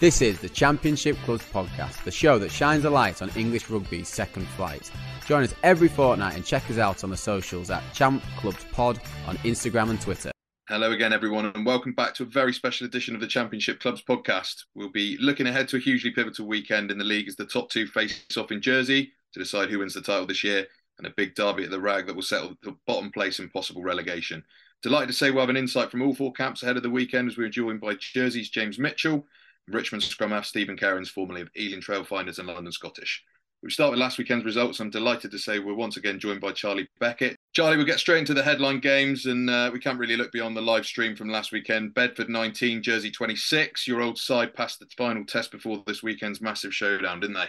This is the Championship Clubs podcast, the show that shines a light on English rugby's second flight. Join us every fortnight and check us out on the socials at Champ Clubs Pod on Instagram and Twitter. Hello again, everyone, and welcome back to a very special edition of the Championship Clubs podcast. We'll be looking ahead to a hugely pivotal weekend in the league as the top two face off in Jersey to decide who wins the title this year, and a big derby at the RAG that will settle the bottom place in possible relegation. Delighted to say we'll have an insight from all four camps ahead of the weekend as we are joined by Jersey's James Mitchell Richmond scrum half Stephen Kerins, formerly of Ealing Trailfinders and London Scottish. We start with last weekend's results. I'm delighted to say we're once again joined by Charlie Beckett. Charlie, we'll get straight into the headline games, and uh, we can't really look beyond the live stream from last weekend. Bedford 19, Jersey 26. Your old side passed the final test before this weekend's massive showdown, didn't they?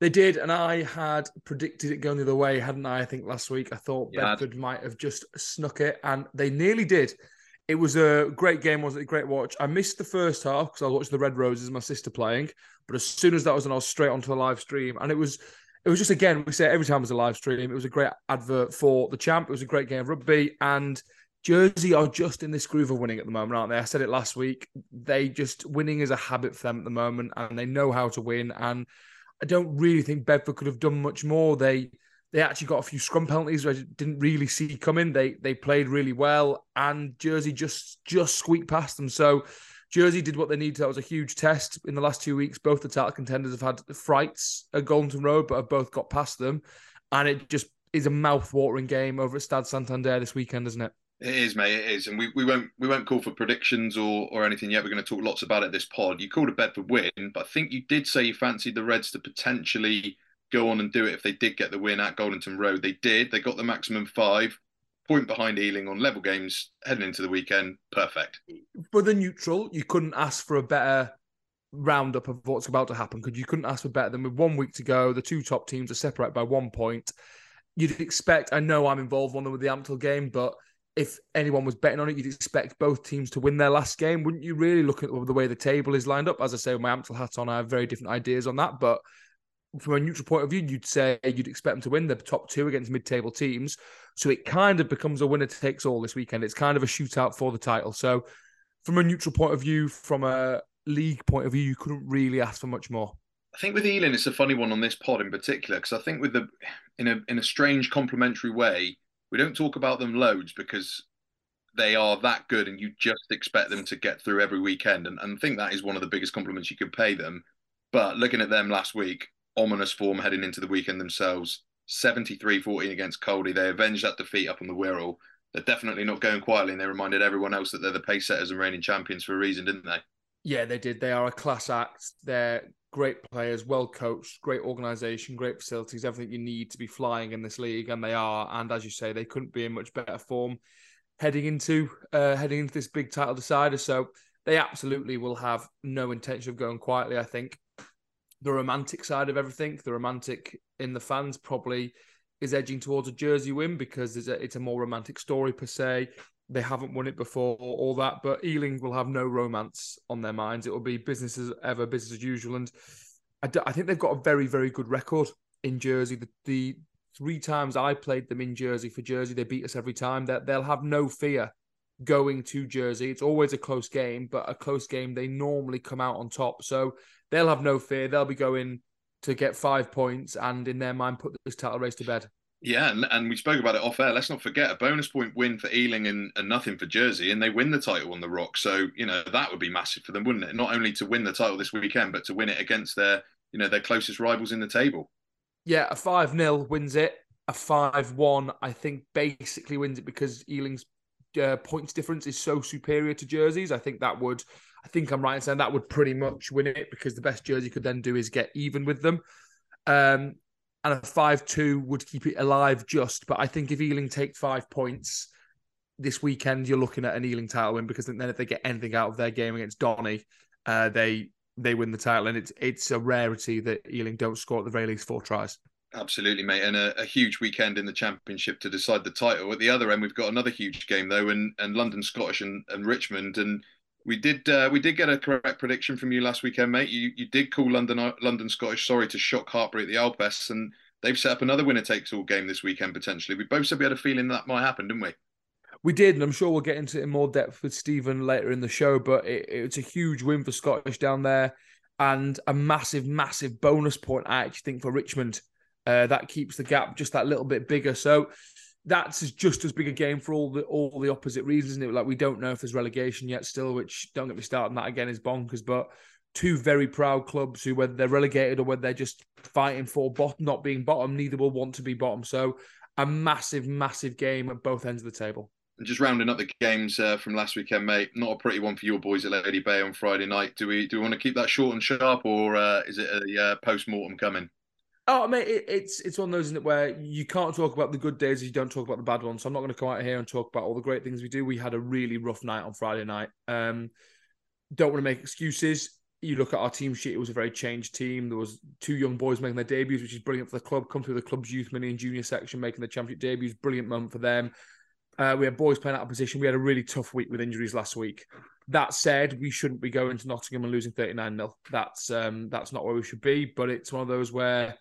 They did, and I had predicted it going the other way, hadn't I? I think last week I thought Bedford might have just snuck it, and they nearly did it was a great game, wasn't it? A great watch. I missed the first half because I watched the Red Roses, my sister playing. But as soon as that was on, I was straight onto the live stream, and it was it was just again we say every time it was a live stream. It was a great advert for the champ. It was a great game of rugby, and Jersey are just in this groove of winning at the moment, aren't they? I said it last week. They just winning is a habit for them at the moment, and they know how to win. And I don't really think Bedford could have done much more. They they actually got a few scrum penalties which I didn't really see coming. They they played really well, and Jersey just just squeaked past them. So Jersey did what they needed. That was a huge test in the last two weeks. Both the title contenders have had frights at Goldington Road, but have both got past them, and it just is a mouth-watering game over at Stade Santander this weekend, isn't it? It is, mate. It is, and we, we won't we won't call for predictions or or anything yet. We're going to talk lots about it this pod. You called a Bedford win, but I think you did say you fancied the Reds to potentially go on and do it if they did get the win at Goldington Road. They did. They got the maximum five, point behind Ealing on level games heading into the weekend. Perfect. For the neutral, you couldn't ask for a better roundup of what's about to happen because you couldn't ask for better than with one week to go. The two top teams are separated by one point. You'd expect, I know I'm involved on them with the Ampthill game, but if anyone was betting on it, you'd expect both teams to win their last game, wouldn't you? Really, look at the way the table is lined up. As I say, with my Ampthill hat on, I have very different ideas on that. But from a neutral point of view, you'd say you'd expect them to win the top two against mid-table teams. So it kind of becomes a winner takes all this weekend. It's kind of a shootout for the title. So from a neutral point of view, from a league point of view, you couldn't really ask for much more. I think with Ealing, it's a funny one on this pod in particular because I think with the in a in a strange complementary way, we don't talk about them loads because they are that good, and you just expect them to get through every weekend, and, and I think that is one of the biggest compliments you could pay them. But looking at them last week, ominous form heading into the weekend themselves. 73-14 against Caldy. They avenged that defeat up on the Wirral. They're definitely not going quietly, and they reminded everyone else that they're the pace setters and reigning champions for a reason, didn't they? Yeah, they did. They are a class act. They're great players, well coached, great organisation, great facilities, everything you need to be flying in this league, and they are. And as you say, they couldn't be in much better form heading into uh, heading into this big title decider. So they absolutely will have no intention of going quietly. I think the romantic side of everything, the romantic in the fans probably is edging towards a Jersey win because it's a, it's a more romantic story per se. They haven't won it before, all that, but Ealing will have no romance on their minds. It will be business as ever, business as usual. And I, I think they've got a very, very good record in Jersey. The, the three times I played them in Jersey for Jersey, they beat us every time. That they'll have no fear going to Jersey. It's always a close game, but a close game they normally come out on top. So they'll have no fear. They'll be going to get five points and in their mind put this title race to bed. Yeah, and, and we spoke about it off air. Let's not forget a bonus point win for Ealing and, and nothing for Jersey, and they win the title on the Rock. So you know that would be massive for them, wouldn't it? Not only to win the title this weekend, but to win it against their you know their closest rivals in the table. Yeah, a five 0 wins it. A five one, I think, basically wins it because Ealing's uh, points difference is so superior to Jersey's. I think that would I think I'm right in saying that would pretty much win it because the best Jersey could then do is get even with them. Um, and a 5 2 would keep it alive just. But I think if Ealing take five points this weekend, you're looking at an Ealing title win because then if they get anything out of their game against Donny, uh, they they win the title. And it's it's a rarity that Ealing don't score at the very least four tries. Absolutely, mate, and a, a, huge weekend in the championship to decide the title. At the other end, we've got another huge game though, and, and London Scottish and, and Richmond, and we did uh, we did get a correct prediction from you last weekend, mate. You you did call London London Scottish sorry to shock Hartpury at the Alpes, and they've set up another winner takes all game this weekend potentially. We both said we had a feeling that might happen, didn't we? We did, and I'm sure we'll get into it in more depth with Stephen later in the show. But it, it's a huge win for Scottish down there. and a massive, massive bonus point. I actually think for Richmond, uh, that keeps the gap just that little bit bigger. So that's just as big a game for all the all the opposite reasons, isn't it? Like we don't know if there's relegation yet still, which don't get me started. on That again is bonkers, but two very proud clubs who whether they're relegated or whether they're just fighting for bottom, not being bottom, neither will want to be bottom. So a massive, massive game at both ends of the table. And just rounding up the games uh, from last weekend, mate. Not a pretty one for your boys at Lady Bay on Friday night. Do we do we want to keep that short and sharp, or uh, is it a uh, post mortem coming? Oh, mate, it, it's it's one of those, where you can't talk about the good days if you don't talk about the bad ones. So I'm not going to come out here and talk about all the great things we do. We had a really rough night on Friday night. Um, don't want to make excuses. You look at our team sheet; it was a very changed team. There was two young boys making their debuts, which is brilliant for the club. Come through the club's youth, mini, and junior section, making the championship debuts. Brilliant moment for them. Uh, we had boys playing out of position. We had a really tough week with injuries last week. That said, we shouldn't be going to Nottingham and losing 39 0. That's um, that's not where we should be. But it's one of those where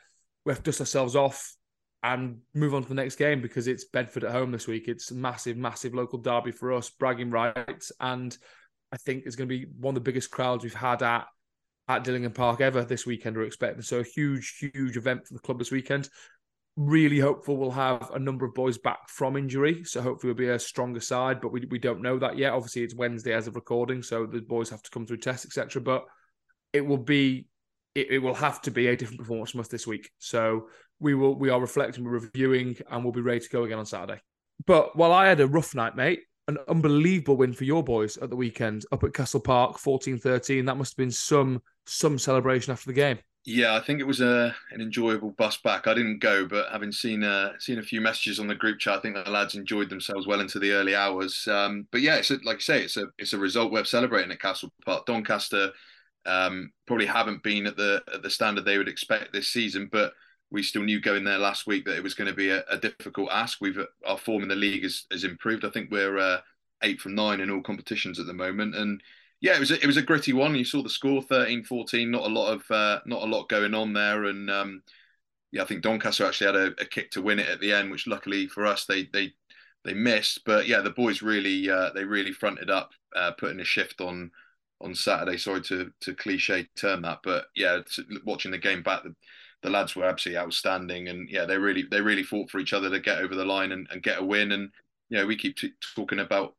we have to dust ourselves off and move on to the next game because it's Bedford at home this week. It's massive, massive local derby for us, bragging rights, and I think it's going to be one of the biggest crowds we've had at at Dillingham Park ever this weekend. We're expecting so a huge, huge event for the club this weekend. Really hopeful we'll have a number of boys back from injury, so hopefully we'll be a stronger side. But we we don't know that yet. Obviously, it's Wednesday as of recording, so the boys have to come through tests, etc. But it will be it, it, will have to be a different performance from us this week. So we will we are reflecting, we're reviewing, and we'll be ready to go again on Saturday. But while I had a rough night, mate, an unbelievable win for your boys at the weekend up at Castle Park, 14-13. That must have been some some celebration after the game. Yeah, I think it was a an enjoyable bus back. I didn't go, but having seen uh, seen a few messages on the group chat, I think the lads enjoyed themselves well into the early hours. Um, but yeah, it's a, like I say, it's a it's a result worth celebrating at Castle Park. Doncaster um, probably haven't been at the at the standard they would expect this season, but we still knew going there last week that it was going to be a, a difficult ask. We've our form in the league has, has improved. I think we're uh, eight from nine in all competitions at the moment, and yeah, it was a, it was a gritty one. You saw the score 13-14, not a lot of uh, not a lot going on there, and um, yeah, I think Doncaster actually had a, a, kick to win it at the end, which luckily for us they they they missed. But yeah, the boys really uh, they really fronted up, uh, putting a shift on on Saturday. Sorry to to cliche term that, but yeah, watching the game back, the, the lads were absolutely outstanding, and yeah, they really they really fought for each other to get over the line and, and get a win. And you know, we keep t- talking about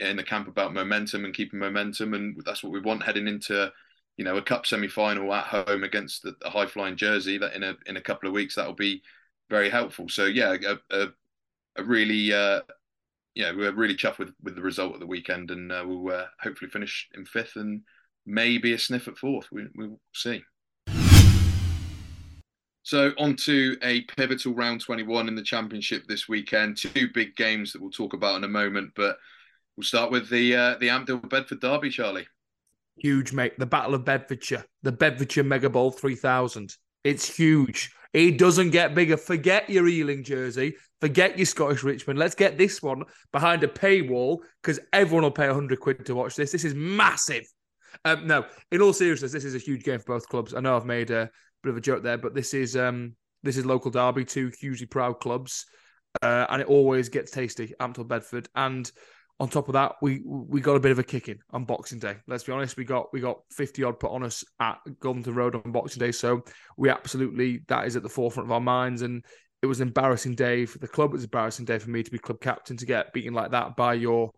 in the camp about momentum and keeping momentum, and that's what we want heading into you know a cup semi final at home against the, the high flying Jersey. That in a in a couple of weeks that will be very helpful. So yeah, a, a, a really uh, yeah, we're really chuffed with with the result of the weekend, and uh, we'll uh, hopefully finish in fifth and maybe a sniff at fourth. We, we'll see. So on to a pivotal round 21 in the championship this weekend. Two big games that we'll talk about in a moment, but we'll start with the uh, the Ampthill Bedford derby, Charlie. Huge, mate. The Battle of Bedfordshire, the Bedfordshire Mega Bowl 3000. It's huge. It doesn't get bigger. Forget your Ealing jersey. Forget your Scottish Richmond. Let's get this one behind a paywall because everyone will pay 100 quid to watch this. This is massive. Um, no, in all seriousness, this is a huge game for both clubs. I know I've made a bit of a joke there, but this is um, this is local derby, two hugely proud clubs, uh, and it always gets tasty. Ampthill Bedford, and on top of that, we we got a bit of a kicking on Boxing Day. Let's be honest, we got we got fifty odd put on us at Goldington Road on Boxing Day, so we absolutely that is at the forefront of our minds, and it was an embarrassing day for the club. It was an embarrassing day for me to be club captain to get beaten like that by your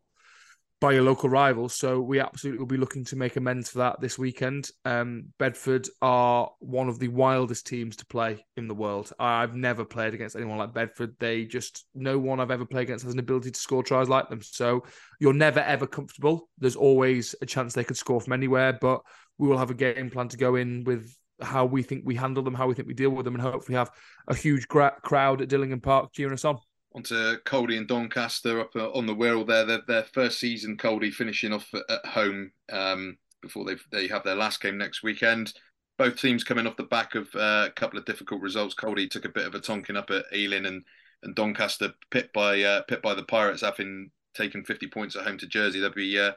by your local rivals. So we absolutely will be looking to make amends for that this weekend. Um, Bedford are one of the wildest teams to play in the world. I've never played against anyone like Bedford. They just no one I've ever played against has an ability to score tries like them. So you're never ever comfortable. There's always a chance they could score from anywhere, but we will have a game plan to go in with how we think we handle them, how we think we deal with them, and hopefully have a huge crowd at Dillingham Park cheering us on. Onto Caldy and Doncaster up uh, on the Wirral there. Their, their first season, Caldy finishing off at home um, before they they have their last game next weekend. Both teams coming off the back of uh, a couple of difficult results. Caldy took a bit of a tonking up at Ealing, and and Doncaster pit by uh, pit by the Pirates, having taken 50 points at home to Jersey. That'd be uh,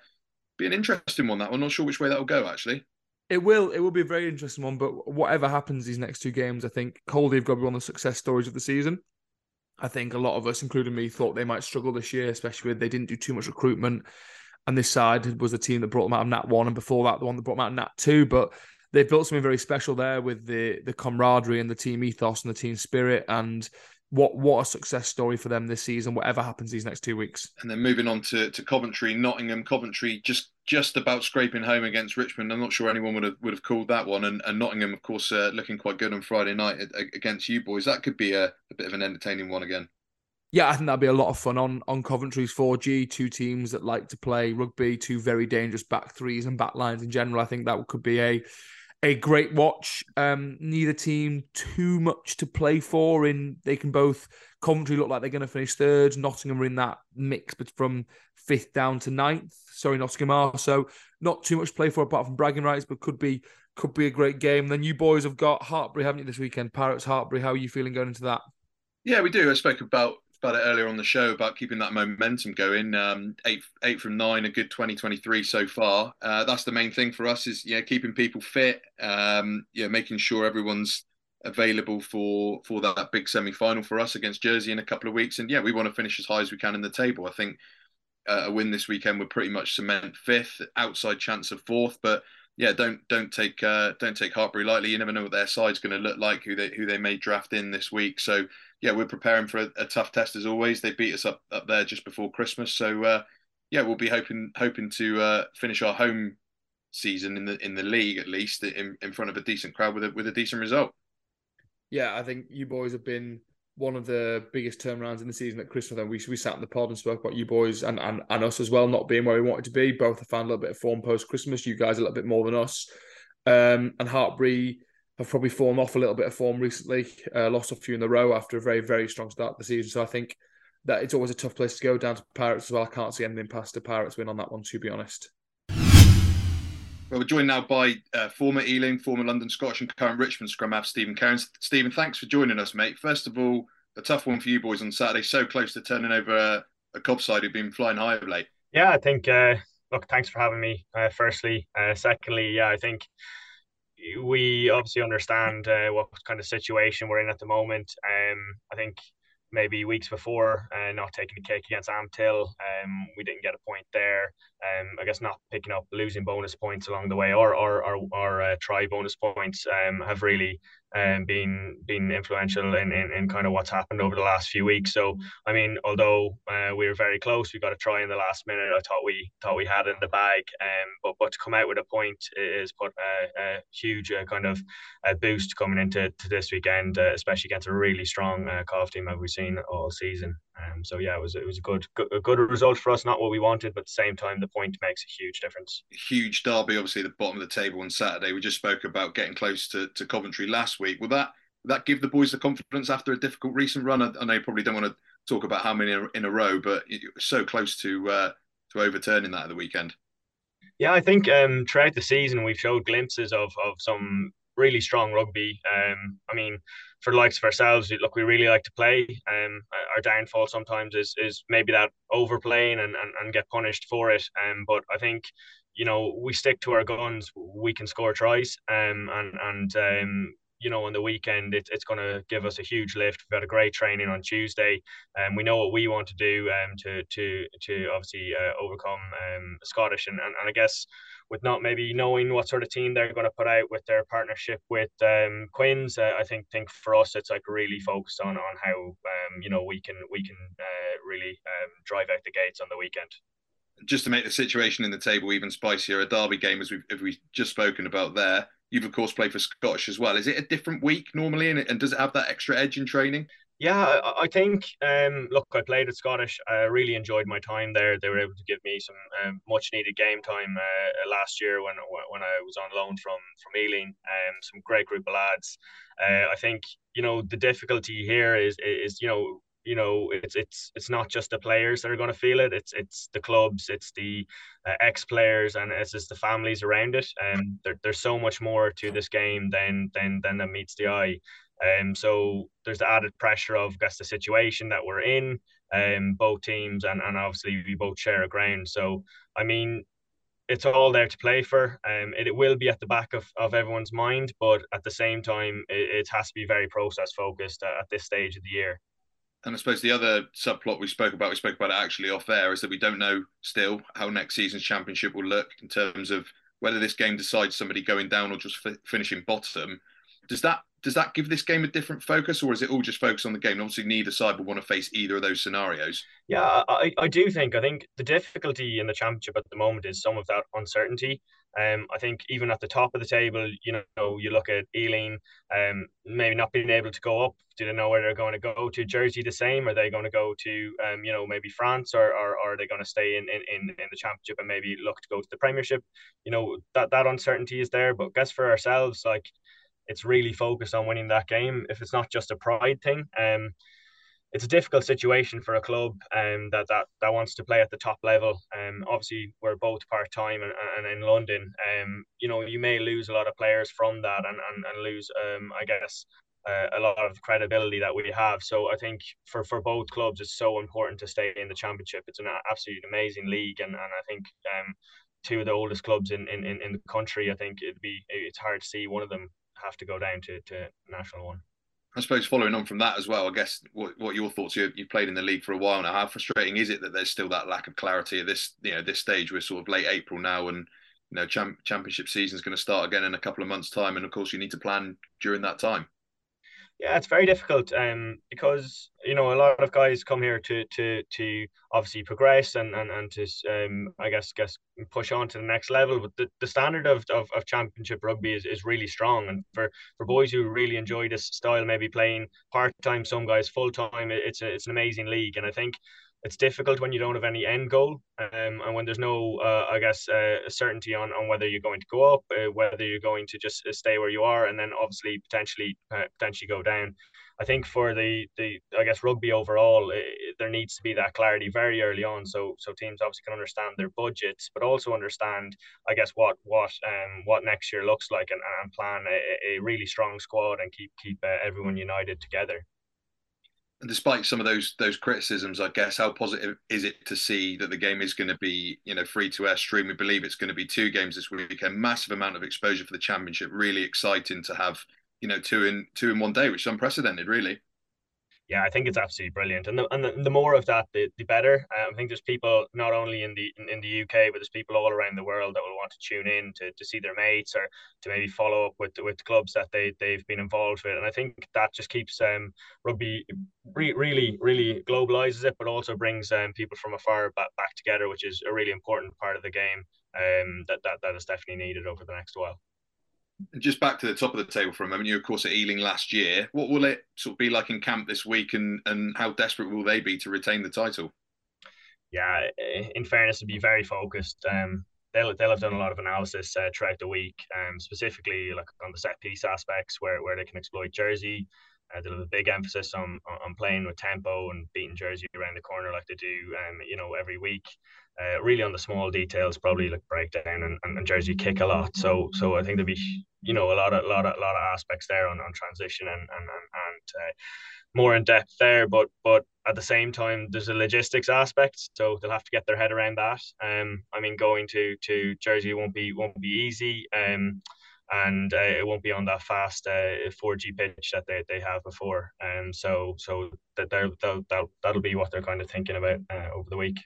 be an interesting one. That one. Not sure which way that will go actually. It will. It will be a very interesting one. But whatever happens these next two games, I think Caldy have got to be one of the success stories of the season. I think a lot of us, including me, thought they might struggle this year, especially with they didn't do too much recruitment. And this side was the team that brought them out of Nat one, and before that, the one that brought them out of Nat two. But they've built something very special there with the the camaraderie and the team ethos and the team spirit and what what a success story for them this season whatever happens these next two weeks. And then moving on to, to coventry nottingham coventry just just about scraping home against richmond. I'm not sure anyone would have would have called that one. And, and nottingham of course uh, looking quite good on friday night against you boys. That could be a, a bit of an entertaining one again. Yeah, I think that'd be a lot of fun on on Coventry's 4G. Two teams that like to play rugby, two very dangerous back threes and back lines in general. I think that could be a a great watch. Um, neither team too much to play for. In they can both Coventry look like they're going to finish third. Nottingham are in that mix, but from fifth down to ninth. Sorry, Nottingham are so not too much to play for apart from bragging rights, but could be could be a great game. Then you boys have got Hartpury, haven't you, this weekend? Pirates Hartpury. How are you feeling going into that? Yeah, we do. I spoke about about it earlier on the show about keeping that momentum going. Um, eight eight from nine, a good 2023 so far. Uh, that's the main thing for us is yeah, keeping people fit. Um, yeah, making sure everyone's available for for that, that big semi final for us against Jersey in a couple of weeks. And yeah, we want to finish as high as we can in the table. I think uh, a win this weekend would pretty much cement fifth, outside chance of fourth, but yeah, don't don't take uh, don't take Hartpury lightly. You never know what their side's going to look like, who they who they may draft in this week. So yeah, we're preparing for a, a, tough test as always. They beat us up up there just before Christmas, so uh, yeah, we'll be hoping hoping to uh, finish our home season in the in the league at least in, in front of a decent crowd with a with a decent result. Yeah, I think you boys have been one of the biggest turnarounds in the season at Christmas. And we we sat in the pod and spoke about you boys and, and and us as well, not being where we wanted to be. Both have found a little bit of form post Christmas. You guys a little bit more than us. Um, and Hartpury have probably fallen off a little bit of form recently, uh, lost a few in the row after a very, very strong start the season. So I think that it's always a tough place to go down to Pirates as well. I can't see anything past the Pirates win on that one, to be honest. Well, we're joined now by uh, former Ealing, former London Scottish, and current Richmond scrum half Stephen Kerins. Stephen, thanks for joining us, mate. First of all, a tough one for you boys on Saturday. So close to turning over a, Cov side who've been flying high of late. Yeah, I think. Uh, look, thanks for having me. Uh, firstly, uh, secondly, yeah, I think we obviously understand uh, what kind of situation we're in at the moment. Um, I think maybe weeks before, uh, not taking the kick against Ampthill, um, we didn't get a point there. Um, I guess not picking up losing bonus points along the way or or or, or uh, try bonus points um, have really um, being been influential in, in, in kind of what's happened over the last few weeks. So I mean, although uh, we were very close, we got a try in the last minute. I thought we thought we had in the bag, um, but but to come out with a point is put a, a huge uh, kind of a boost coming into to this weekend, uh, especially against a really strong uh, Cov team that we've seen all season. Um, so yeah, it was it was a good, good a good result for us. Not what we wanted, but at the same time, the point makes a huge difference. Huge derby, obviously the bottom of the table on Saturday. We just spoke about getting close to, to Coventry last week. Will that will that give the boys the confidence after a difficult recent run? I, I know you probably don't want to talk about how many in a row, but so close to uh, to overturning that at the weekend. Yeah, I think um, throughout the season we've showed glimpses of of some really strong rugby. Um, I mean, for the likes of ourselves, look, we really like to play. Um, our downfall sometimes is is maybe that overplaying and, and, and get punished for it. Um, but I think you know we stick to our guns. We can score tries. Um, and and um, you know, on the weekend, it, it's going to give us a huge lift. We've got a great training on Tuesday, and um, we know what we want to do um, to to to obviously uh, overcome um, Scottish. And, and, and I guess with not maybe knowing what sort of team they're going to put out with their partnership with um, Quins, uh, I think think for us it's like really focused on on how um, you know we can we can uh, really um, drive out the gates on the weekend just to make the situation in the table even spicier, a derby game as we've, as we've just spoken about there. You've of course played for Scottish as well. Is it a different week normally, and, and does it have that extra edge in training? Yeah, I think. Um, look, I played at Scottish. I really enjoyed my time there. They were able to give me some um, much needed game time uh, last year when when I was on loan from from Ealing. Um, some great group of lads. Uh, I think you know the difficulty here is is you know you know it's it's it's not just the players that are going to feel it it's it's the clubs it's the uh, ex players and it's just the families around it and um, there, there's so much more to this game than than than that meets the eye um so there's the added pressure of guess the situation that we're in um both teams and and obviously we both share a ground so i mean it's all there to play for. Um, it, it, will be at the back of, of everyone's mind, but at the same time, it, it has to be very process focused at this stage of the year and I suppose the other subplot we spoke about, we spoke about it actually off air, is that we don't know still how next season's championship will look in terms of whether this game decides somebody going down or just f- finishing bottom. Does that does that give this game a different focus, or is it all just focused on the game? Obviously, neither side will want to face either of those scenarios. Yeah, I, I do think. I think the difficulty in the championship at the moment is some of that uncertainty. Um, I think even at the top of the table, you know, you look at Ealing, um, maybe not being able to go up. Do they know where they're going to go to? Jersey the same? Are they going to go to, um, you know, maybe France, or, or, or are they going to stay in, in, in the championship and maybe look to go to the Premiership? You know, that that uncertainty is there. But guess for ourselves, like it's really focused on winning that game. If it's not just a pride thing, um, it's a difficult situation for a club um, that, that that wants to play at the top level. Um, obviously, we're both part time and, and in London. Um, you know, you may lose a lot of players from that and and, and lose, um, I guess, uh, a lot of credibility that we have. So I think for, for both clubs, it's so important to stay in the championship. It's an absolutely amazing league, and, and I think um, two of the oldest clubs in, in, in the country. I think it'd be it's hard to see one of them have to go down to, to national one. I suppose following on from that as well, I guess what what your thoughts? You you played in the league for a while now. How frustrating is it that there's still that lack of clarity at this you know this stage? We're sort of late April now, and you know champ, championship season is going to start again in a couple of months' time, and of course you need to plan during that time. Yeah, it's very difficult um, because you know a lot of guys come here to to to obviously progress and and, and to um, I guess guess push on to the next level. But the, the standard of, of, of championship rugby is, is really strong, and for, for boys who really enjoy this style, maybe playing part time, some guys full time, it's a, it's an amazing league, and I think it's difficult when you don't have any end goal um, and when there's no uh, i guess uh, certainty on, on whether you're going to go up uh, whether you're going to just uh, stay where you are and then obviously potentially uh, potentially go down. I think for the the i guess rugby overall it, there needs to be that clarity very early on so so teams obviously can understand their budgets but also understand i guess what what um what next year looks like and, and plan a, a really strong squad and keep keep uh, everyone united together and despite some of those those criticisms, I guess how positive is it to see that the game is going to be you know free to air stream? We believe it's going to be two games this weekend, massive amount of exposure for the championship. Really exciting to have you know two in two in one day, which is unprecedented, really yeah, I think it's absolutely brilliant, and the and the, the more of that, the, the better. Um, I think there's people not only in the in, in, the UK, but there's people all around the world that will want to tune in to, to see their mates or to maybe follow up with with clubs that they they've been involved with, and I think that just keeps um rugby re- really really globalizes it, but also brings um people from afar back, back together, which is a really important part of the game. Um, that that that is definitely needed over the next while just back to the top of the table for a moment. You, of course, at Ealing last year. What will it sort of be like in camp this week, and and how desperate will they be to retain the title? Yeah, in fairness, to be very focused. Um, they'll they'll have done a lot of analysis uh, throughout the week, um, specifically like on the set piece aspects where where they can exploit Jersey. Uh, they'll have a big emphasis on on playing with tempo and beating Jersey around the corner like they do, um, you know, every week uh, really on the small details, probably like breakdown and, and, and, Jersey kick a lot. So so I think there'll be you know a lot of lot of lot of aspects there on, on transition and and and, and uh, more in depth there. But but at the same time, there's a logistics aspect, so they'll have to get their head around that. Um, I mean, going to to Jersey won't be won't be easy. Um, and uh, it won't be on that fast uh, 4G pitch that they, they have before. Um, so so that they'll, they'll, that'll, that'll be what they're kind of thinking about uh, over the week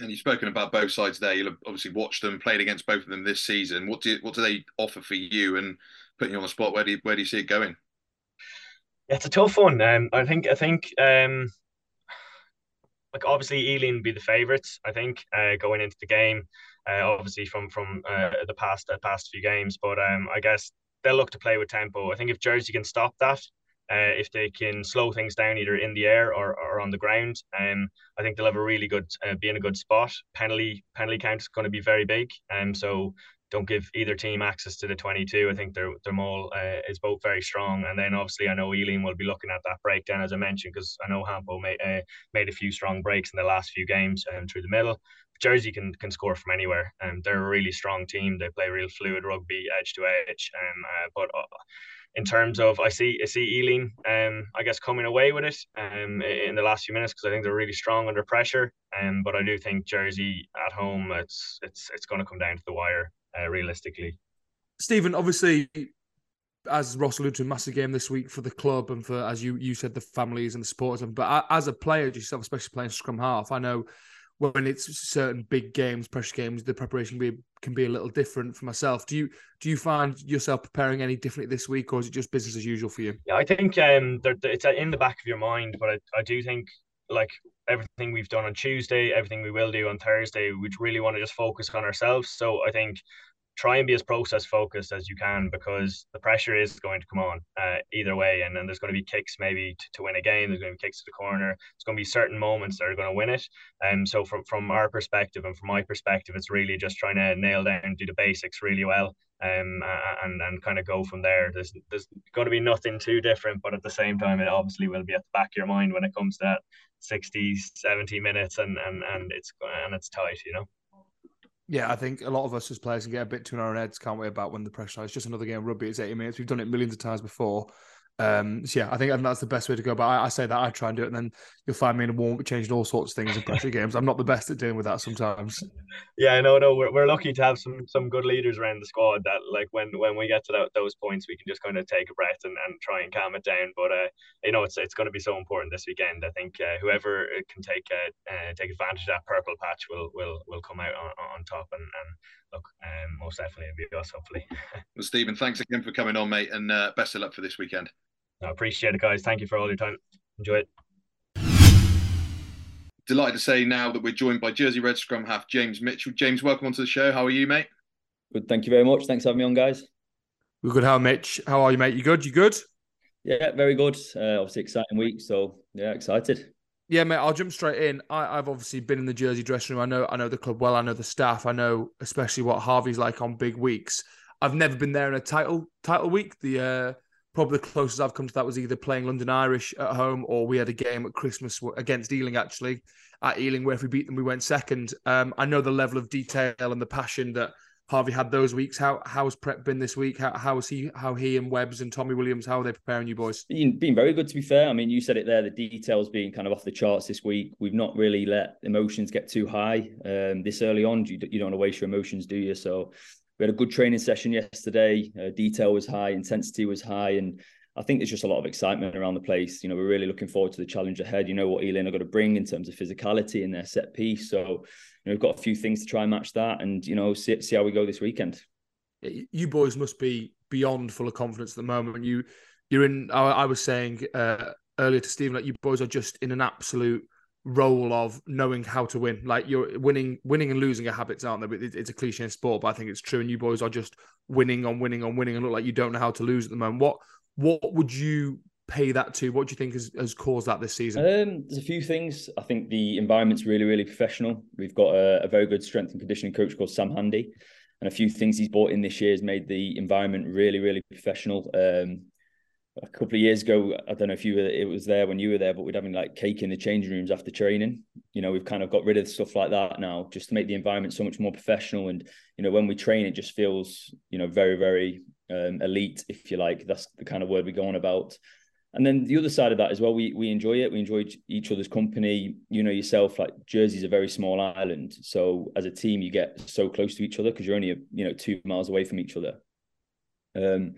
and you've spoken about both sides there. You'll obviously watched them, played against both of them this season. What do what do they offer for you? And putting you on the spot, where do you, where do you see it going? It's a tough one. Um, I think I think um, like obviously Ealing be the favourites. I think uh, going into the game, uh, obviously from from uh, the past uh, past few games, but um, I guess they'll look to play with tempo. I think if Jersey can stop that, uh, if they can slow things down either in the air or, or on the ground, um, I think they'll have a really good uh, be in a good spot. Penalty penalty count is going to be very big, um, so don't give either team access to the 22. I think their their maul uh, is both very strong, and then obviously I know Ealing will be looking at that breakdown as I mentioned because I know Hampo made uh, made a few strong breaks in the last few games um, through the middle. Jersey can can score from anywhere, um, they're a really strong team. They play real fluid rugby, edge to edge, um, uh, but uh, in terms of I see I see Ealing um I guess coming away with it um in the last few minutes because I think they're really strong under pressure um but I do think Jersey at home it's it's it's going to come down to the wire uh, realistically. Stephen, obviously, as Ross alluded to, massive game this week for the club and for as you you said the families and the supporters. But as a player yourself, especially playing scrum half, I know when it's certain big games, pressure games, the preparation can be can be a little different for myself. Do you do you find yourself preparing any differently this week, or is it just business as usual for you? Yeah, I think um, it's in the back of your mind, but I, I do think like everything we've done on Tuesday, everything we will do on Thursday, we really want to just focus on ourselves. So I think try and be as process focused as you can because the pressure is going to come on uh, either way. And then there's going to be kicks maybe to, to win a game. There's going to be kicks to the corner. There's going to be certain moments that are going to win it. And um, so from, from our perspective and from my perspective, it's really just trying to nail down, do the basics really well. Um, and and kind of go from there. There's there's going to be nothing too different, but at the same time, it obviously will be at the back of your mind when it comes to that 60, 70 minutes, and and and it's and it's tight, you know. Yeah, I think a lot of us as players can get a bit too in our own heads, can't we, about when the pressure is just another game of rugby. It's 80 minutes. We've done it millions of times before. Um, so yeah, I think that's the best way to go. But I, I, say that I try and do it, and then you'll find me in a warm changing all sorts of things in pressure games. I'm not the best at dealing with that sometimes. Yeah, no, no, we're, we're lucky to have some some good leaders around the squad that like when when we get to that, those points, we can just kind of take a breath and, and try and calm it down. But uh, you know, it's it's going to be so important this weekend. I think uh, whoever can take uh, uh, take advantage of that purple patch will will will come out on, on top and and look, um, most definitely it'll be us, hopefully. well, Stephen, thanks again for coming on, mate, and uh, best of luck for this weekend. I appreciate it, guys. Thank you for all your time. Enjoy it. Delighted to say now that we're joined by Jersey Red scrum half James Mitchell. James, welcome onto the show. How are you, mate? Good. Thank you very much. Thanks for having me on, guys. We're good. How, Mitch? How are you, mate? You good? You good? Yeah, very good. Uh, obviously, exciting week. So yeah, excited. Yeah, mate. I'll jump straight in. I, have obviously been in the Jersey dressing room. I know, I know the club well. I know the staff. I know especially what Harvey's like on big weeks. I've never been there in a title title week. The uh, probably the closest I've come to that was either playing London Irish at home or we had a game at Christmas against Ealing actually at Ealing where if we beat them we went second. Um, I know the level of detail and the passion that Harvey had those weeks. How how's prep been this week? How how is he how he and Webbs and Tommy Williams how are they preparing you boys? Been been very good to be fair. I mean you said it there. The details being kind of off the charts this week. We've not really let emotions get too high um, this early on. You, you don't want to waste your emotions, do you? So we had a good training session yesterday. Uh, detail was high, intensity was high, and I think there's just a lot of excitement around the place. You know, we're really looking forward to the challenge ahead. You know what Ealing are going to bring in terms of physicality in their set piece. So, know, we've got a few things to try and match that, and you know, see, see how we go this weekend. You boys must be beyond full of confidence at the moment. You, you're in. I, was saying uh, earlier to Stephen that you boys are just in an absolute role of knowing how to win. Like you're winning, winning and losing are habits, aren't they? It's a cliche in sport, but I think it's true. And you boys are just winning on winning on winning, and look like you don't know how to lose at the moment. What what would you pay that to? What do you think has, has caused that this season? Um, there's a few things. I think the environment's really, really professional. We've got a, a very good strength and conditioning coach called Sam Handy. And a few things he's brought in this year has made the environment really, really professional. Um, a couple of years ago, I don't know if you were it was there when you were there, but we'd having like cake in the changing rooms after training. You know, we've kind of got rid of stuff like that now, just to make the environment so much more professional. And you know, when we train, it just feels you know very very um, elite, if you like. That's the kind of word we go on about. And then the other side of that as well, we we enjoy it. We enjoy each other's company. You know yourself, like Jersey's a very small island, so as a team, you get so close to each other because you're only you know two miles away from each other. Um,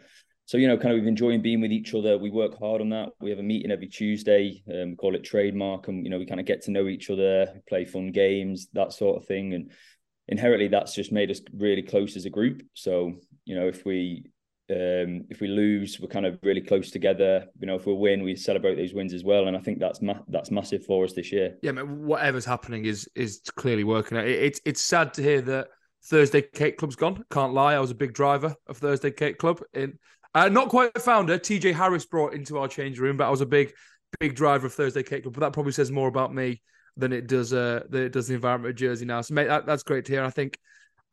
so you know, kind of we've enjoying being with each other. We work hard on that. We have a meeting every Tuesday. Um, we call it trademark, and you know, we kind of get to know each other, play fun games, that sort of thing. And inherently, that's just made us really close as a group. So you know, if we um, if we lose, we're kind of really close together. You know, if we win, we celebrate those wins as well, and I think that's ma- that's massive for us this year. Yeah, man, whatever's happening is is clearly working. It, it's it's sad to hear that Thursday Cake Club's gone. Can't lie, I was a big driver of Thursday Cake Club. In uh, not quite a founder. TJ Harris brought into our change room, but I was a big, big driver of Thursday Cake Club. But that probably says more about me than it does. Uh, than it does the environment of Jersey now. So, mate, that, that's great to hear. I think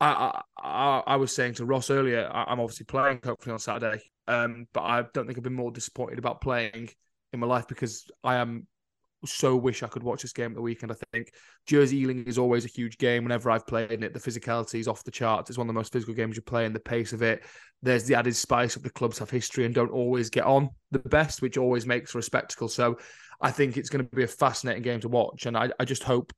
I, I, I was saying to Ross earlier, I, am obviously playing hopefully on Saturday, um, but I don't think I've been more disappointed about playing in my life because I am so wish I could watch this game at the weekend. I think Jersey Ealing is always a huge game. Whenever I've played in it, the physicality is off the charts. It's one of the most physical games you play, and the pace of it. There's the added spice of the clubs have history and don't always get on the best, which always makes for a spectacle. So I think it's going to be a fascinating game to watch, and I, I just hope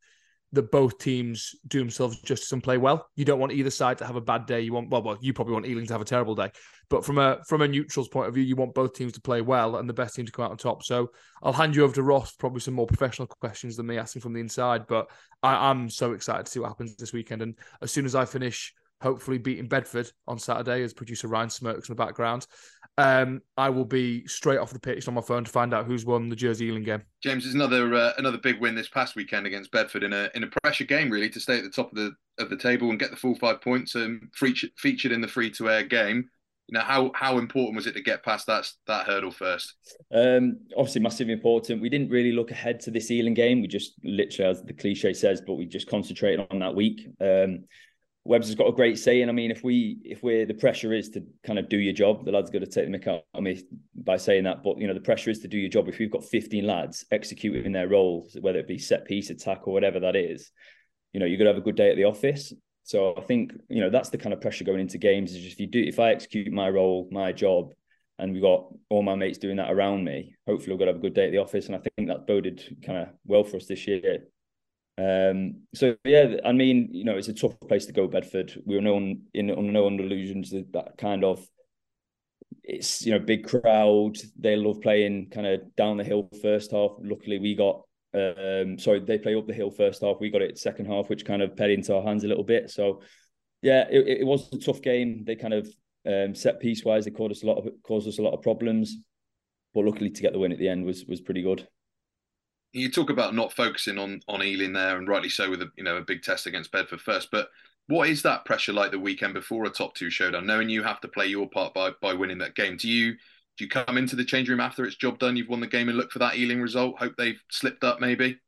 that both teams do themselves justice and play well. You don't want either side to have a bad day. You want well, well, you probably want Ealing to have a terrible day. But from a from a neutral's point of view, you want both teams to play well and the best team to come out on top. So I'll hand you over to Ross, probably some more professional questions than me asking from the inside. But I, I'm so excited to see what happens this weekend. And as soon as I finish hopefully beating Bedford on Saturday as producer Ryan smirks in the background. Um, I will be straight off the pitch on my phone to find out who's won the Jersey Ealing game. James is another uh, another big win this past weekend against Bedford in a in a pressure game really to stay at the top of the of the table and get the full five points and featured featured in the free to air game. You know how how important was it to get past that that hurdle first? Um, obviously, massively important. We didn't really look ahead to this Ealing game. We just literally, as the cliche says, but we just concentrated on that week. Um, Webbs has got a great saying. I mean, if we if we're the pressure is to kind of do your job, the lads got to take the mick out of me by saying that. But you know, the pressure is to do your job. If we've got 15 lads executing their roles, whether it be set piece, attack, or whatever that is, you know, you're gonna have a good day at the office. So I think you know that's the kind of pressure going into games. Is if you do, if I execute my role, my job, and we've got all my mates doing that around me, hopefully we're gonna have a good day at the office. And I think that boded kind of well for us this year. Um, so yeah, I mean, you know, it's a tough place to go, Bedford. We were known in on no illusions that that kind of it's you know big crowd. They love playing kind of down the hill first half. Luckily, we got um sorry they play up the hill first half. We got it second half, which kind of played into our hands a little bit. So yeah, it, it was a tough game. They kind of um, set piece wise, they caused us a lot of caused us a lot of problems, but luckily to get the win at the end was was pretty good you talk about not focusing on on Ealing there, and rightly so, with a you know a big test against Bedford first. But what is that pressure like the weekend before a top two showdown, knowing you have to play your part by by winning that game? Do you do you come into the change room after it's job done, you've won the game, and look for that Ealing result? Hope they've slipped up, maybe.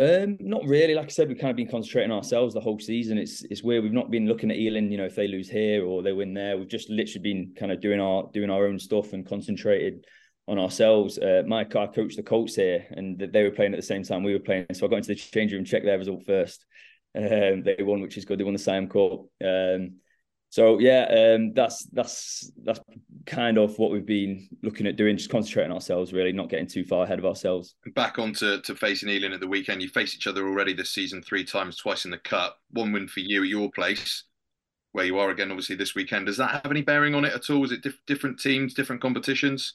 Um, not really. Like I said, we've kind of been concentrating on ourselves the whole season. It's it's where we've not been looking at Ealing. You know, if they lose here or they win there, we've just literally been kind of doing our doing our own stuff and concentrated on ourselves. Uh, my car coached the Colts here, and they were playing at the same time we were playing. So I got into the change room, checked their result first. Um, they won, which is good. They won the Siam Cup. Um, so yeah, um, that's that's that's kind of what we've been looking at doing, just concentrating ourselves, really, not getting too far ahead of ourselves. Back on to, to facing Ealing at the weekend. You face each other already this season three times, twice in the cup. One win for you at your place, where you are again, obviously this weekend. Does that have any bearing on it at all? Is it diff- different teams, different competitions?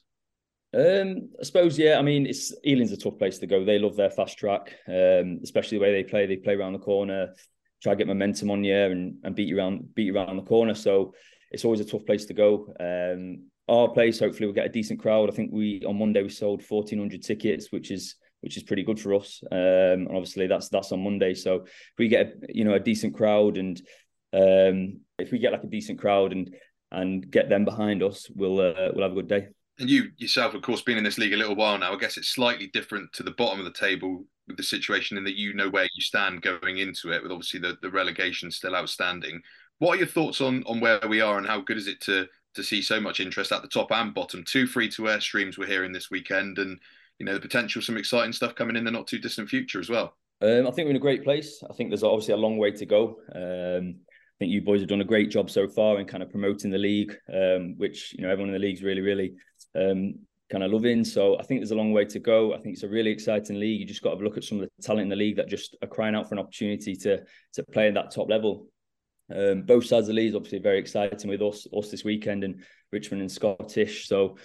Um, I suppose, yeah. I mean, it's Ealing's a tough place to go. They love their fast track, um, especially the way they play. They play around the corner, try to get momentum on you, and, and beat you around, beat you around the corner. So it's always a tough place to go. Um, our place, hopefully, we'll get a decent crowd. I think we on Monday we sold fourteen hundred tickets, which is which is pretty good for us. Um, and obviously that's that's on Monday. So if we get a, you know a decent crowd, and um, if we get like a decent crowd and and get them behind us, we'll uh, we'll have a good day and you yourself, of course, been in this league a little while now. I guess it's slightly different to the bottom of the table with the situation in that you know where you stand going into it, with obviously the, the relegation still outstanding. What are your thoughts on on where we are and how good is it to to see so much interest at the top and bottom? Two free to air streams we're hearing this weekend, and you know the potential some exciting stuff coming in the not too distant future as well. Um, I think we're in a great place. I think there's obviously a long way to go. Um, I think you boys have done a great job so far in kind of promoting the league, um, which you know everyone in the league's really, really um, kind of loving. So I think there's a long way to go. I think it's a really exciting league. You just got to look at some of the talent in the league that just are crying out for an opportunity to to play at that top level. Um, both sides of the league is obviously very exciting with us us this weekend and Richmond and Scottish. So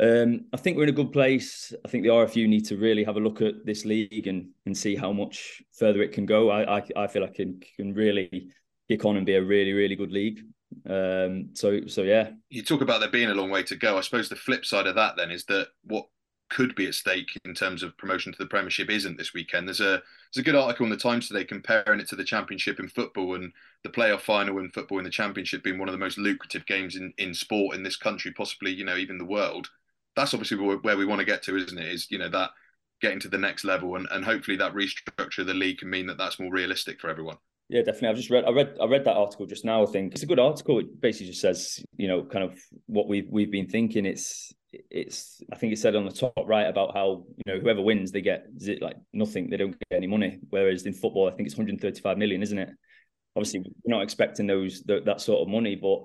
um, I think we're in a good place. I think the RFU need to really have a look at this league and and see how much further it can go. I I, I feel like it can really kick on and be a really, really good league. Um, so, so yeah. You talk about there being a long way to go. I suppose the flip side of that then is that what could be at stake in terms of promotion to the Premiership isn't this weekend. There's a there's a good article in the Times today comparing it to the Championship in football and the playoff final in football in the Championship being one of the most lucrative games in, in sport in this country, possibly you know even the world. That's obviously where we want to get to, isn't it? Is you know that getting to the next level and, and hopefully that restructure of the league can mean that that's more realistic for everyone. Yeah, definitely. I've just read. I read. I read that article just now. I think it's a good article. It basically just says, you know, kind of what we've we've been thinking. It's it's. I think it said on the top right about how you know whoever wins they get like nothing. They don't get any money. Whereas in football, I think it's 135 million, isn't it? Obviously, we're not expecting those that sort of money, but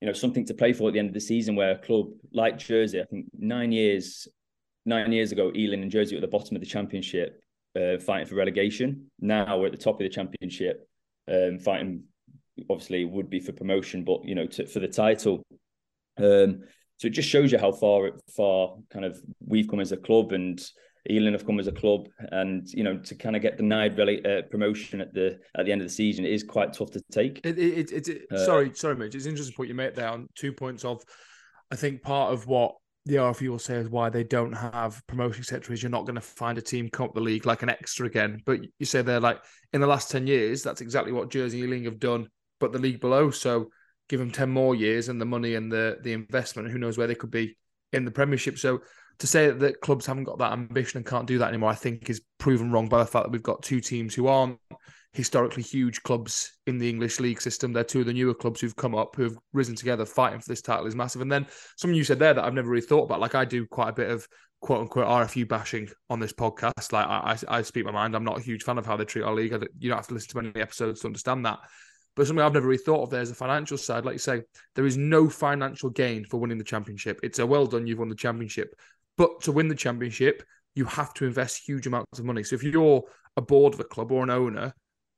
you know something to play for at the end of the season. Where a club like Jersey, I think nine years nine years ago, Ealing and Jersey were at the bottom of the championship uh, fighting for relegation. Now we're at the top of the championship, um, fighting. Obviously, would be for promotion, but you know, to, for the title. Um, so it just shows you how far far kind of we've come as a club, and Ealing have come as a club, and you know, to kind of get denied really uh, promotion at the at the end of the season is quite tough to take. It, it, it, it uh, sorry, sorry, Mitch. It's interesting point you made there on two points of. I think part of what the RFU will say is why they don't have promotion, etc. Is you're not going to find a team come up the league like an Exeter again. But you say they're like in the last ten years, that's exactly what Jersey Ealing have done, but the league below. So give them ten more years and the money and the the investment, who knows where they could be in the Premiership. So to say that clubs haven't got that ambition and can't do that anymore, I think is proven wrong by the fact that we've got two teams who aren't historically huge clubs in the English league system. They're two of the newer clubs who've come up, who have risen together, fighting for this title is massive. And then something you said there that I've never really thought about. Like I do quite a bit of quote unquote RFU bashing on this podcast. Like I, I, I speak my mind. I'm not a huge fan of how they treat our league. Don't, you don't have to listen to many episodes to understand that. But something I've never really thought of there is a financial side. Like you say, there is no financial gain for winning the championship. It's a well done, you've won the championship. But to win the championship, you have to invest huge amounts of money. So if you're a board of a club or an owner,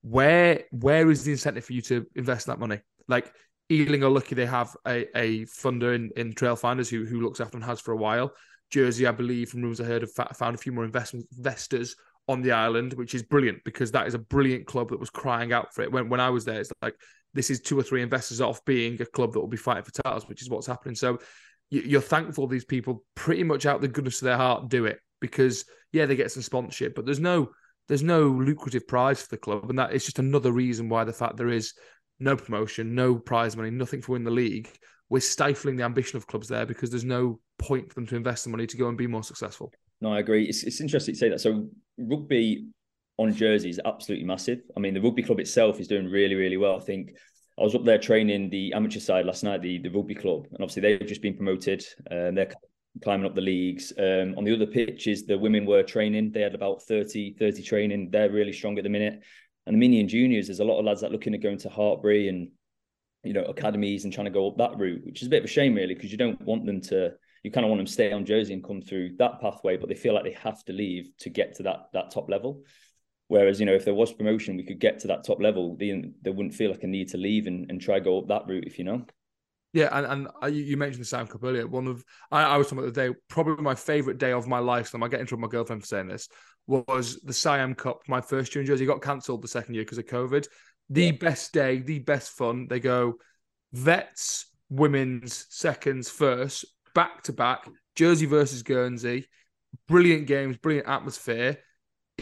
where where is the incentive for you to invest that money? Like Ealing are lucky they have a, a funder in, in Trailfinders who who looks after and has for a while. Jersey, I believe, from rumors I heard, have found a few more investors on the island, which is brilliant because that is a brilliant club that was crying out for it. When when I was there, it's like this is two or three investors off being a club that will be fighting for titles, which is what's happening. So you're thankful these people pretty much out the goodness of their heart do it because yeah, they get some sponsorship, but there's no there's no lucrative prize for the club, and that is just another reason why the fact there is no promotion, no prize money, nothing for win the league. We're stifling the ambition of clubs there because there's no point for them to invest the money to go and be more successful. No, I agree. It's, it's interesting to say that. So rugby on Jersey is absolutely massive. I mean, the rugby club itself is doing really, really well. I think I was up there training the amateur side last night, the, the rugby club, and obviously they've just been promoted. Um, they're climbing up the leagues. Um, on the other pitches, the women were training. They had about 30, 30 training. They're really strong at the minute. And the mini and juniors, there's a lot of lads that looking at going to Hartpury and you know academies and trying to go up that route, which is a bit of a shame really because you don't want them to. You kind of want them to stay on Jersey and come through that pathway, but they feel like they have to leave to get to that that top level. Whereas, you know, if there was promotion, we could get to that top level. They, they wouldn't feel like a need to leave and, and try go up that route, if you know. Yeah, and, and you mentioned the Siam Cup earlier. One of I, I was talking about the day, probably my favorite day of my life. So I get into my girlfriend for saying this was the Siam Cup. My first year in Jersey got cancelled the second year because of COVID. The best day, the best fun. They go vets, women's, seconds, first, back to back. Jersey versus Guernsey. Brilliant games, brilliant atmosphere.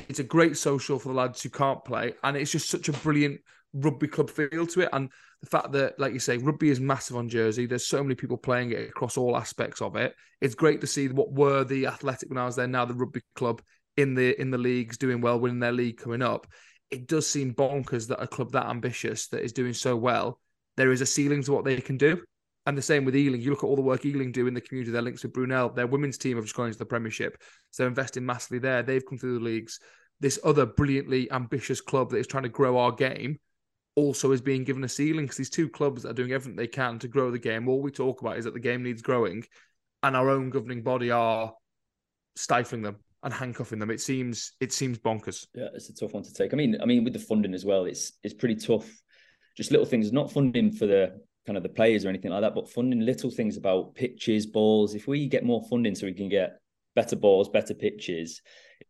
It's a great social for the lads who can't play, and it's just such a brilliant rugby club feel to it. And the fact that, like you say, rugby is massive on Jersey. There's so many people playing it across all aspects of it. It's great to see what were the athletic when I was there, now the rugby club in the in the leagues doing well, winning their league coming up. It does seem bonkers that a club that ambitious that is doing so well, there is a ceiling to what they can do. And the same with Ealing. You look at all the work Ealing do in the community, their links with Brunel, their women's team have just gone into the Premiership. So they're investing massively there. They've come through the leagues. This other brilliantly ambitious club that is trying to grow our game also is being given a ceiling because these two clubs are doing everything they can to grow the game. All we talk about is that the game needs growing, and our own governing body are stifling them and handcuffing them. It seems it seems bonkers. Yeah, it's a tough one to take. I mean, I mean, with the funding as well, it's it's pretty tough. Just little things, not funding for the kind of the players or anything like that, but funding little things about pitches, balls. If we get more funding so we can get better balls, better pitches,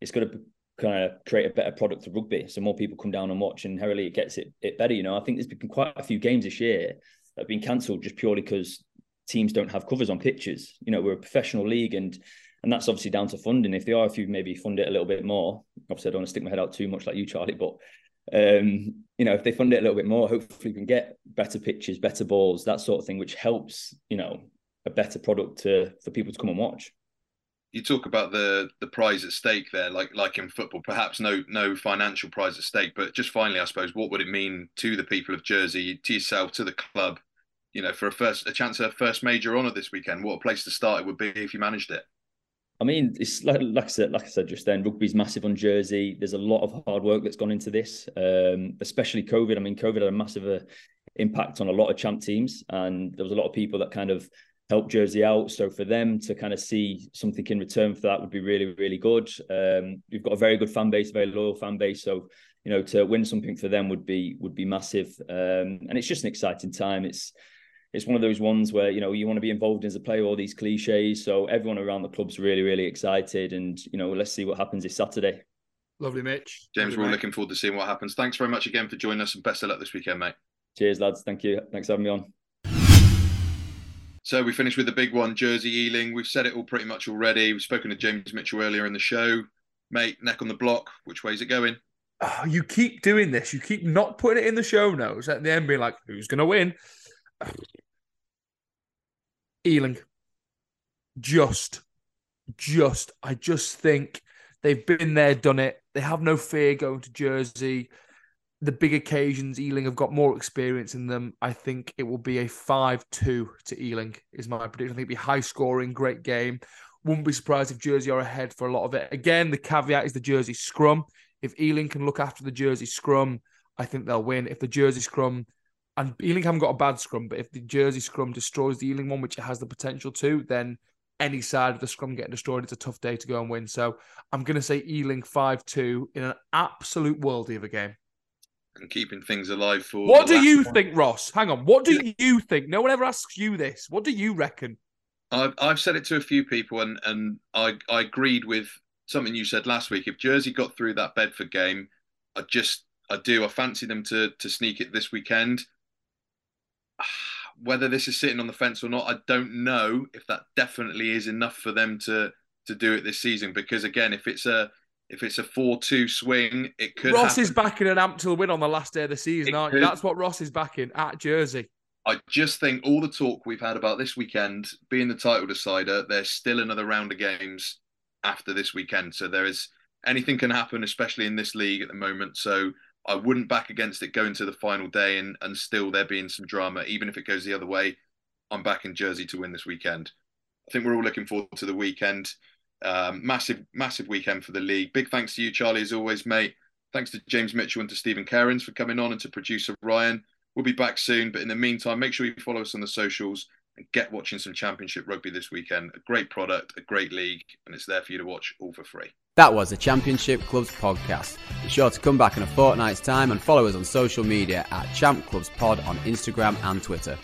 it's going to kind of create a better product of rugby. So more people come down and watch, and it gets it, it better. You know, I think there's been quite a few games this year that have been cancelled just purely because teams don't have covers on pitches. You know, we're a professional league, and and that's obviously down to funding. If the RFU maybe fund it a little bit more, obviously I don't want to stick my head out too much like you, Charlie, but um, you know, if they fund it a little bit more, hopefully we can get better pitches, better balls, that sort of thing, which helps, you know, a better product to for people to come and watch you talk about the the prize at stake there, like like in football, perhaps no no financial prize at stake, but just finally, I suppose, what would it mean to the people of Jersey, to yourself, to the club, you know, for a first a chance at a first major honour this weekend? What a place to start it would be if you managed it. I mean, it's like, like I said, like I said just then, rugby's massive on Jersey. There's a lot of hard work that's gone into this, um, especially COVID. I mean, COVID had a massive uh, impact on a lot of champ teams, and there was a lot of people that kind of help Jersey out. So for them to kind of see something in return for that would be really, really good. Um, we've got a very good fan base, a very loyal fan base. So you know, to win something for them would be would be massive. Um, and it's just an exciting time. It's it's one of those ones where you know you want to be involved as a player, all these cliches. So everyone around the club's really, really excited, and you know, let's see what happens this Saturday. Lovely, Mitch. James, Lovely, we're all looking forward to seeing what happens. Thanks very much again for joining us, and best of luck this weekend, mate. Cheers, lads. Thank you. Thanks for having me on. So we finished with the big one, Jersey Ealing. We've said it all pretty much already. We've spoken to James Mitchell earlier in the show. Mate, neck on the block. Which way is it going? Oh, you keep doing this. You keep not putting it in the show notes at the end, being like, "Who's going to win?" Ealing. Just, just. I just think they've been there, done it. They have no fear going to Jersey. The big occasions, Ealing have got more experience in them. I think it will be a five-two to Ealing. Is my prediction. I think it'll be high scoring, great game. Wouldn't be surprised if Jersey are ahead for a lot of it. Again, the caveat is the Jersey scrum. If Ealing can look after the Jersey scrum, I think they'll win. If the Jersey scrum and Ealing haven't got a bad scrum, but if the Jersey scrum destroys the Ealing one, which it has the potential to, then any side of the scrum getting destroyed, it's a tough day to go and win. So I'm going to say Ealing 5 2 in an absolute worldie of a game. And keeping things alive for. What do you one. think, Ross? Hang on. What do you think? No one ever asks you this. What do you reckon? I've I've said it to a few people, and and I I agreed with something you said last week. If Jersey got through that Bedford game, I just I do I fancy them to to sneak it this weekend. Whether this is sitting on the fence or not, I don't know if that definitely is enough for them to to do it this season. Because again, if it's a if it's a four-two swing, it could. Ross happen. is backing an amp to win on the last day of the season, It aren't you? That's what Ross is backing at Jersey. I just think all the talk we've had about this weekend being the title decider, there's still another round of games after this weekend. So there is anything can happen, especially in this league at the moment. So I wouldn't back against it going to the final day and, and still there being some drama. Even if it goes the other way, I'm back in Jersey to win this weekend. I think we're all looking forward to the weekend. Um, massive, massive weekend for the league. Big thanks to you, Charlie, as always, mate. Thanks to James Mitchell and to Stephen Kerins for coming on and to producer Ryan. We'll be back soon, but in the meantime, make sure you follow us on the socials and get watching some Championship rugby this weekend. A great product, a great league, and it's there for you to watch all for free. That was the Championship Clubs podcast. Be sure to come back in a fortnight's time and follow us on social media at Champ Clubs Pod on Instagram and Twitter.